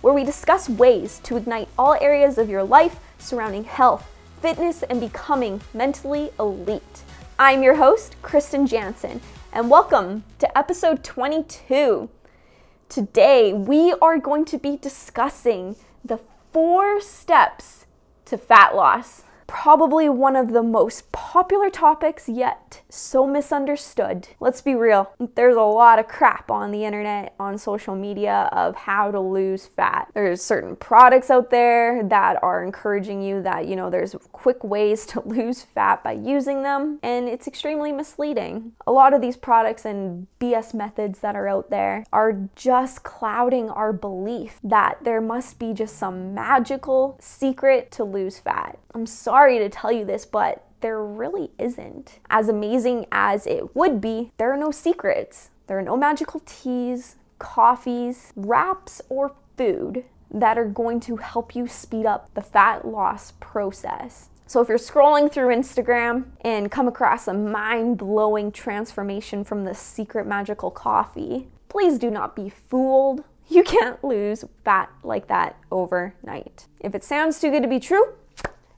where we discuss ways to ignite all areas of your life surrounding health, fitness, and becoming mentally elite. I'm your host, Krysten Janzen, and welcome to episode 22. Today, we are going to be discussing the four steps to fat loss probably one of the most popular topics yet so misunderstood. Let's be real, there's a lot of crap on the internet, on social media of how to lose fat. There's certain products out there that are encouraging you that, you know, there's quick ways to lose fat by using them, and it's extremely misleading. A lot of these products and BS methods that are out there are just clouding our belief that there must be just some magical secret to lose fat. I'm sorry to tell you this, but there really isn't. As amazing as it would be, there are no secrets. There are no magical teas, coffees, wraps, or food that are going to help you speed up the fat loss process. So, if you're scrolling through Instagram and come across a mind blowing transformation from the secret magical coffee, please do not be fooled. You can't lose fat like that overnight. If it sounds too good to be true,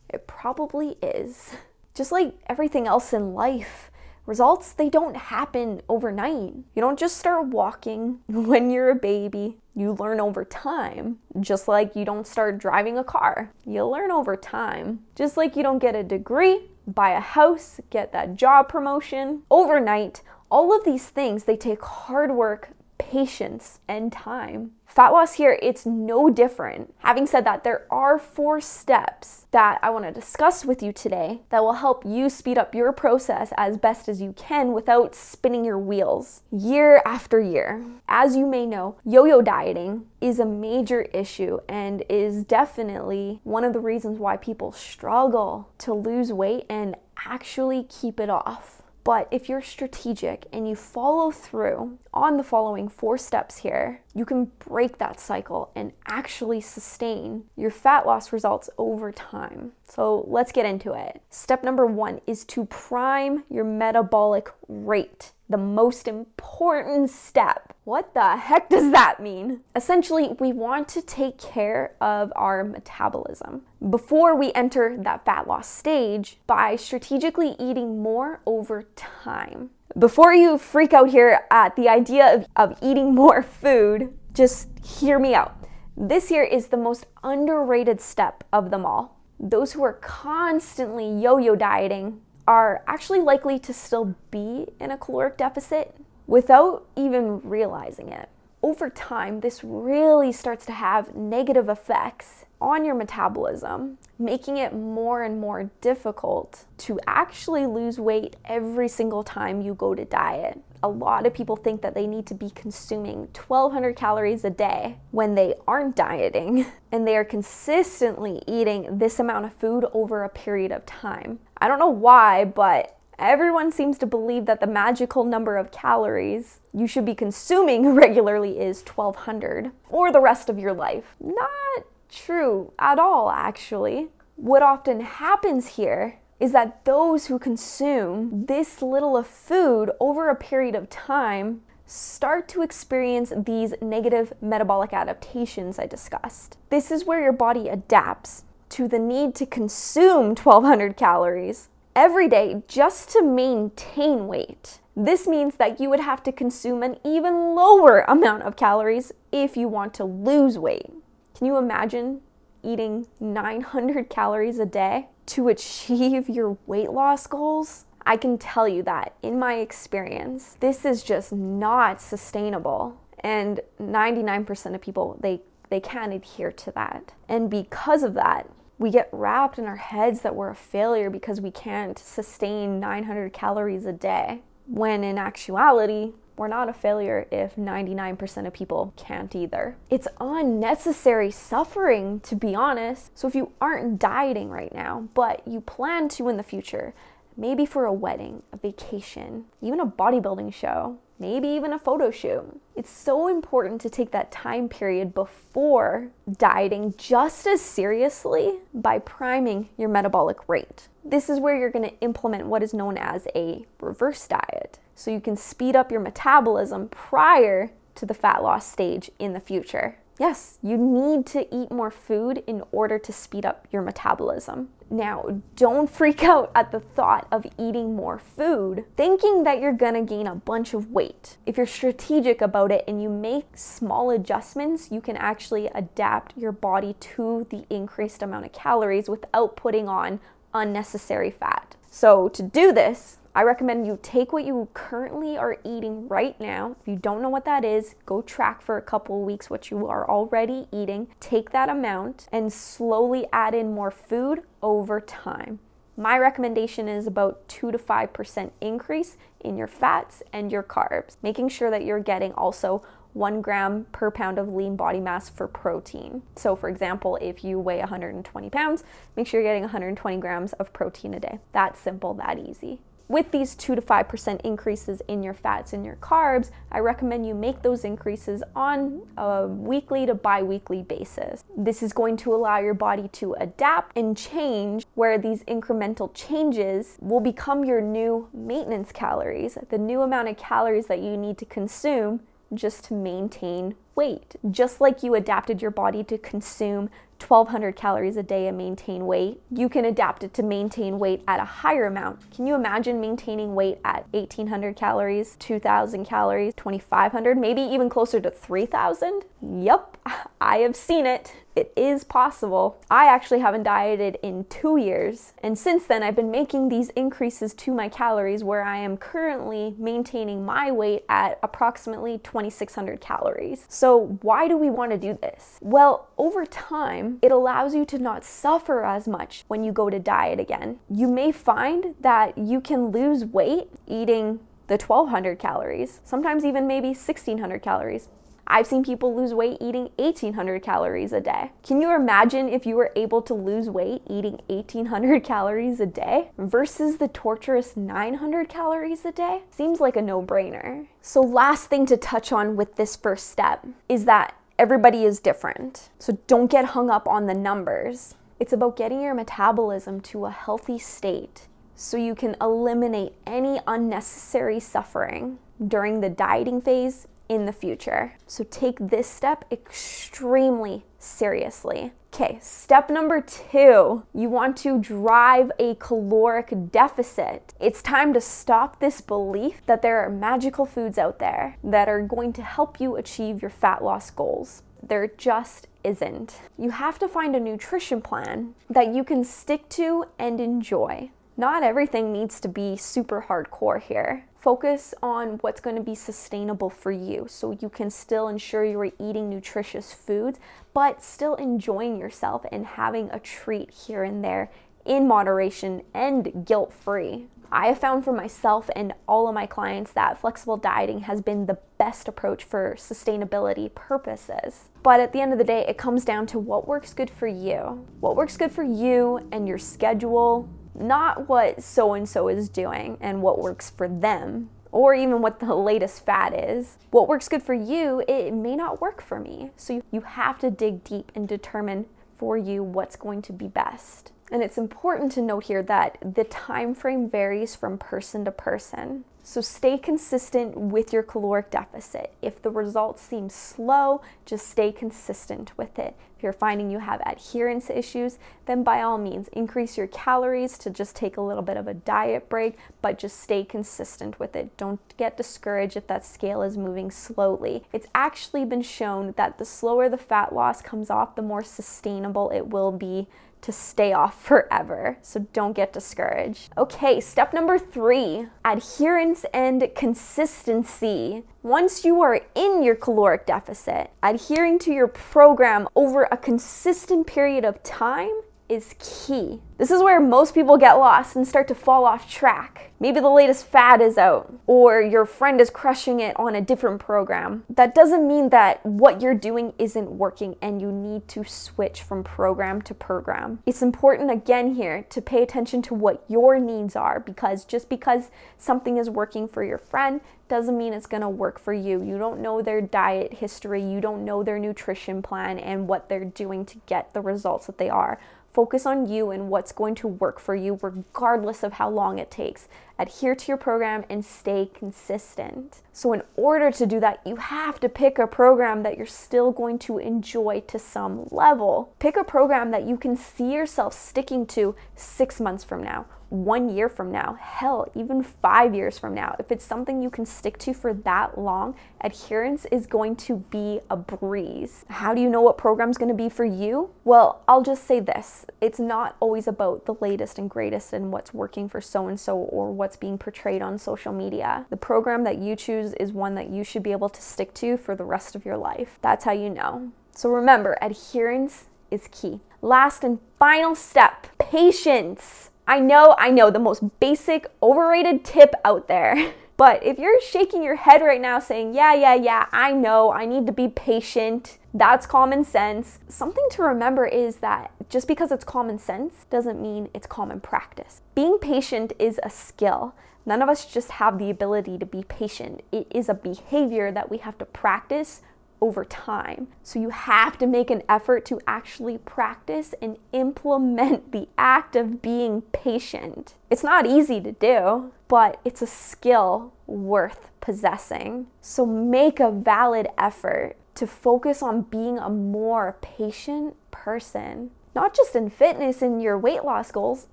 it probably is. Just like everything else in life, results they don't happen overnight. You don't just start walking when you're a baby. You learn over time. Just like you don't start driving a car. You learn over time. Just like you don't get a degree, buy a house, get that job promotion overnight. All of these things they take hard work, patience, and time. Fat loss here, it's no different. Having said that, there are four steps that I want to discuss with you today that will help you speed up your process as best as you can without spinning your wheels year after year. As you may know, yo yo dieting is a major issue and is definitely one of the reasons why people struggle to lose weight and actually keep it off. But if you're strategic and you follow through on the following four steps here, you can break that cycle and actually sustain your fat loss results over time. So let's get into it. Step number one is to prime your metabolic rate the most important step. What the heck does that mean? Essentially, we want to take care of our metabolism before we enter that fat loss stage by strategically eating more over time. Before you freak out here at the idea of, of eating more food, just hear me out. This here is the most underrated step of them all. Those who are constantly yo yo dieting are actually likely to still be in a caloric deficit without even realizing it. Over time, this really starts to have negative effects on your metabolism, making it more and more difficult to actually lose weight every single time you go to diet. A lot of people think that they need to be consuming 1200 calories a day when they aren't dieting and they are consistently eating this amount of food over a period of time. I don't know why, but Everyone seems to believe that the magical number of calories you should be consuming regularly is 1200 for the rest of your life. Not true at all, actually. What often happens here is that those who consume this little of food over a period of time start to experience these negative metabolic adaptations I discussed. This is where your body adapts to the need to consume 1200 calories every day just to maintain weight. This means that you would have to consume an even lower amount of calories if you want to lose weight. Can you imagine eating 900 calories a day to achieve your weight loss goals? I can tell you that in my experience, this is just not sustainable. And 99% of people, they, they can't adhere to that. And because of that, we get wrapped in our heads that we're a failure because we can't sustain 900 calories a day. When in actuality, we're not a failure if 99% of people can't either. It's unnecessary suffering, to be honest. So if you aren't dieting right now, but you plan to in the future, maybe for a wedding, a vacation, even a bodybuilding show, maybe even a photo shoot. It's so important to take that time period before dieting just as seriously by priming your metabolic rate. This is where you're going to implement what is known as a reverse diet. So you can speed up your metabolism prior to the fat loss stage in the future. Yes, you need to eat more food in order to speed up your metabolism. Now, don't freak out at the thought of eating more food, thinking that you're gonna gain a bunch of weight. If you're strategic about it and you make small adjustments, you can actually adapt your body to the increased amount of calories without putting on unnecessary fat. So, to do this, I recommend you take what you currently are eating right now. If you don't know what that is, go track for a couple weeks what you are already eating. Take that amount and slowly add in more food over time. My recommendation is about 2 to 5% increase in your fats and your carbs, making sure that you're getting also one gram per pound of lean body mass for protein. So, for example, if you weigh 120 pounds, make sure you're getting 120 grams of protein a day. That simple, that easy with these 2 to 5% increases in your fats and your carbs, I recommend you make those increases on a weekly to bi weekly basis. This is going to allow your body to adapt and change, where these incremental changes will become your new maintenance calories, the new amount of calories that you need to consume just to maintain weight. Just like you adapted your body to consume 1200 calories a day and maintain weight, you can adapt it to maintain weight at a higher amount. Can you imagine maintaining weight at 1800 calories, 2000 calories, 2500, maybe even closer to 3000? Yep, I have seen it. It is possible. I actually haven't dieted in two years, and since then I've been making these increases to my calories where I am currently maintaining my weight at approximately 2600 calories. So, why do we want to do this? Well, over time, it allows you to not suffer as much when you go to diet again. You may find that you can lose weight eating the 1200 calories, sometimes even maybe 1600 calories. I've seen people lose weight eating 1800 calories a day. Can you imagine if you were able to lose weight eating 1800 calories a day versus the torturous 900 calories a day? Seems like a no brainer. So, last thing to touch on with this first step is that everybody is different. So, don't get hung up on the numbers. It's about getting your metabolism to a healthy state so you can eliminate any unnecessary suffering during the dieting phase in the future. So take this step extremely seriously. Okay, step number two, you want to drive a caloric deficit. It's time to stop this belief that there are magical foods out there that are going to help you achieve your fat loss goals. There just isn't. You have to find a nutrition plan that you can stick to and enjoy. Not everything needs to be super hardcore here. Focus on what's going to be sustainable for you so you can still ensure you are eating nutritious foods, but still enjoying yourself and having a treat here and there in moderation and guilt free. I have found for myself and all of my clients that flexible dieting has been the best approach for sustainability purposes. But at the end of the day, it comes down to what works good for you. What works good for you and your schedule, not what so and so is doing and what works for them, or even what the latest fad is. What works good for you, it may not work for me. So you have to dig deep and determine for you what's going to be best. And it's important to note here that the time frame varies from person to person. So stay consistent with your caloric deficit. If the results seem slow, just stay consistent with it. If you're finding you have adherence issues, then by all means increase your calories to just take a little bit of a diet break, but just stay consistent with it. Don't get discouraged if that scale is moving slowly. It's actually been shown that the slower the fat loss comes off, the more sustainable it will be to stay off forever. So don't get discouraged. Okay, step number three adherence and consistency. Once you are in your caloric deficit, adhering to your program over a consistent period of time is key. This is where most people get lost and start to fall off track. Maybe the latest fad is out, or your friend is crushing it on a different program. That doesn't mean that what you're doing isn't working and you need to switch from program to program. It's important again here to pay attention to what your needs are because just because something is working for your friend doesn't mean it's to work for you. You don't know their diet history, you don't know their nutrition plan and what they're doing to get the results that they are. Focus on you and what's going to work for you, regardless of how long it takes. Adhere to your program and stay consistent. So, in order to do that, you have to pick a program that you're still going to enjoy to some level. Pick a program that you can see yourself sticking to six months from now one year from now, hell, even five years from now, if it's something you can stick to for that long, adherence is going to be a breeze. How do you know what program's going to be for you? Well, I'll just say this it's not always about the latest and greatest and what's working for so and so or what's being portrayed on social media. The program that you choose is one that you should be able to stick to for the rest of your life. That's how you know. So remember, adherence is key. Last and final step patience. I know, I know, the most basic, overrated tip out there. But if you're shaking your head right now saying, yeah, yeah, yeah, I know, I need to be patient, that's common sense. Something to remember is that just because it's common sense doesn't mean it's common practice. Being patient is a skill. None of us just have the ability to be patient. It is a behavior that we have to practice over time. So you have to make an effort to actually practice and implement the act of being patient. It's not easy to do, but it's a skill worth possessing. So make a valid effort to focus on being a more patient person. Not just in fitness and your weight loss goals,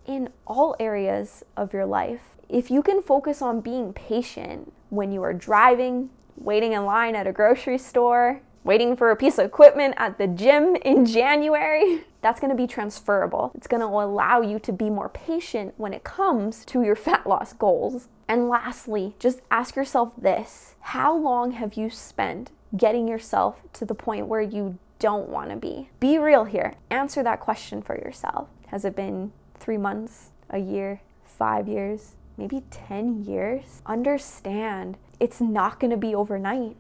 in all areas of your life. If you can focus on being patient when you are driving, waiting in line at a grocery store, waiting for a piece of equipment at the gym in January, that's gonna be transferable. It's gonna allow you to be more patient when it comes to your fat loss goals. And lastly, just ask yourself this How long have you spent getting yourself to the point where you don't wanna be? Be real here. Answer that question for yourself. Has it been three months, a year, five years? maybe 10 years, understand it's not going to be overnight.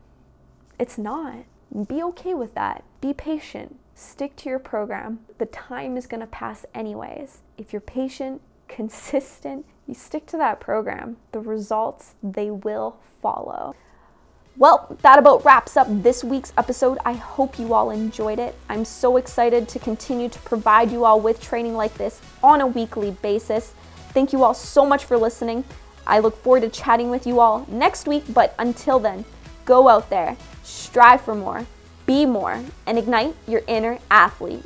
It's not. Be okay with that. Be patient. Stick to your program. The time is going to pass anyways. If you're patient, consistent, you stick to that program, the results they will follow. Well, that about wraps up this week's episode. I hope you all enjoyed it. I'm so excited to continue to provide you all with training like this on a weekly basis. Thank you all so much for listening. I look forward to chatting with you all next week, but until then, go out there, strive for more, be more, and ignite your inner athlete.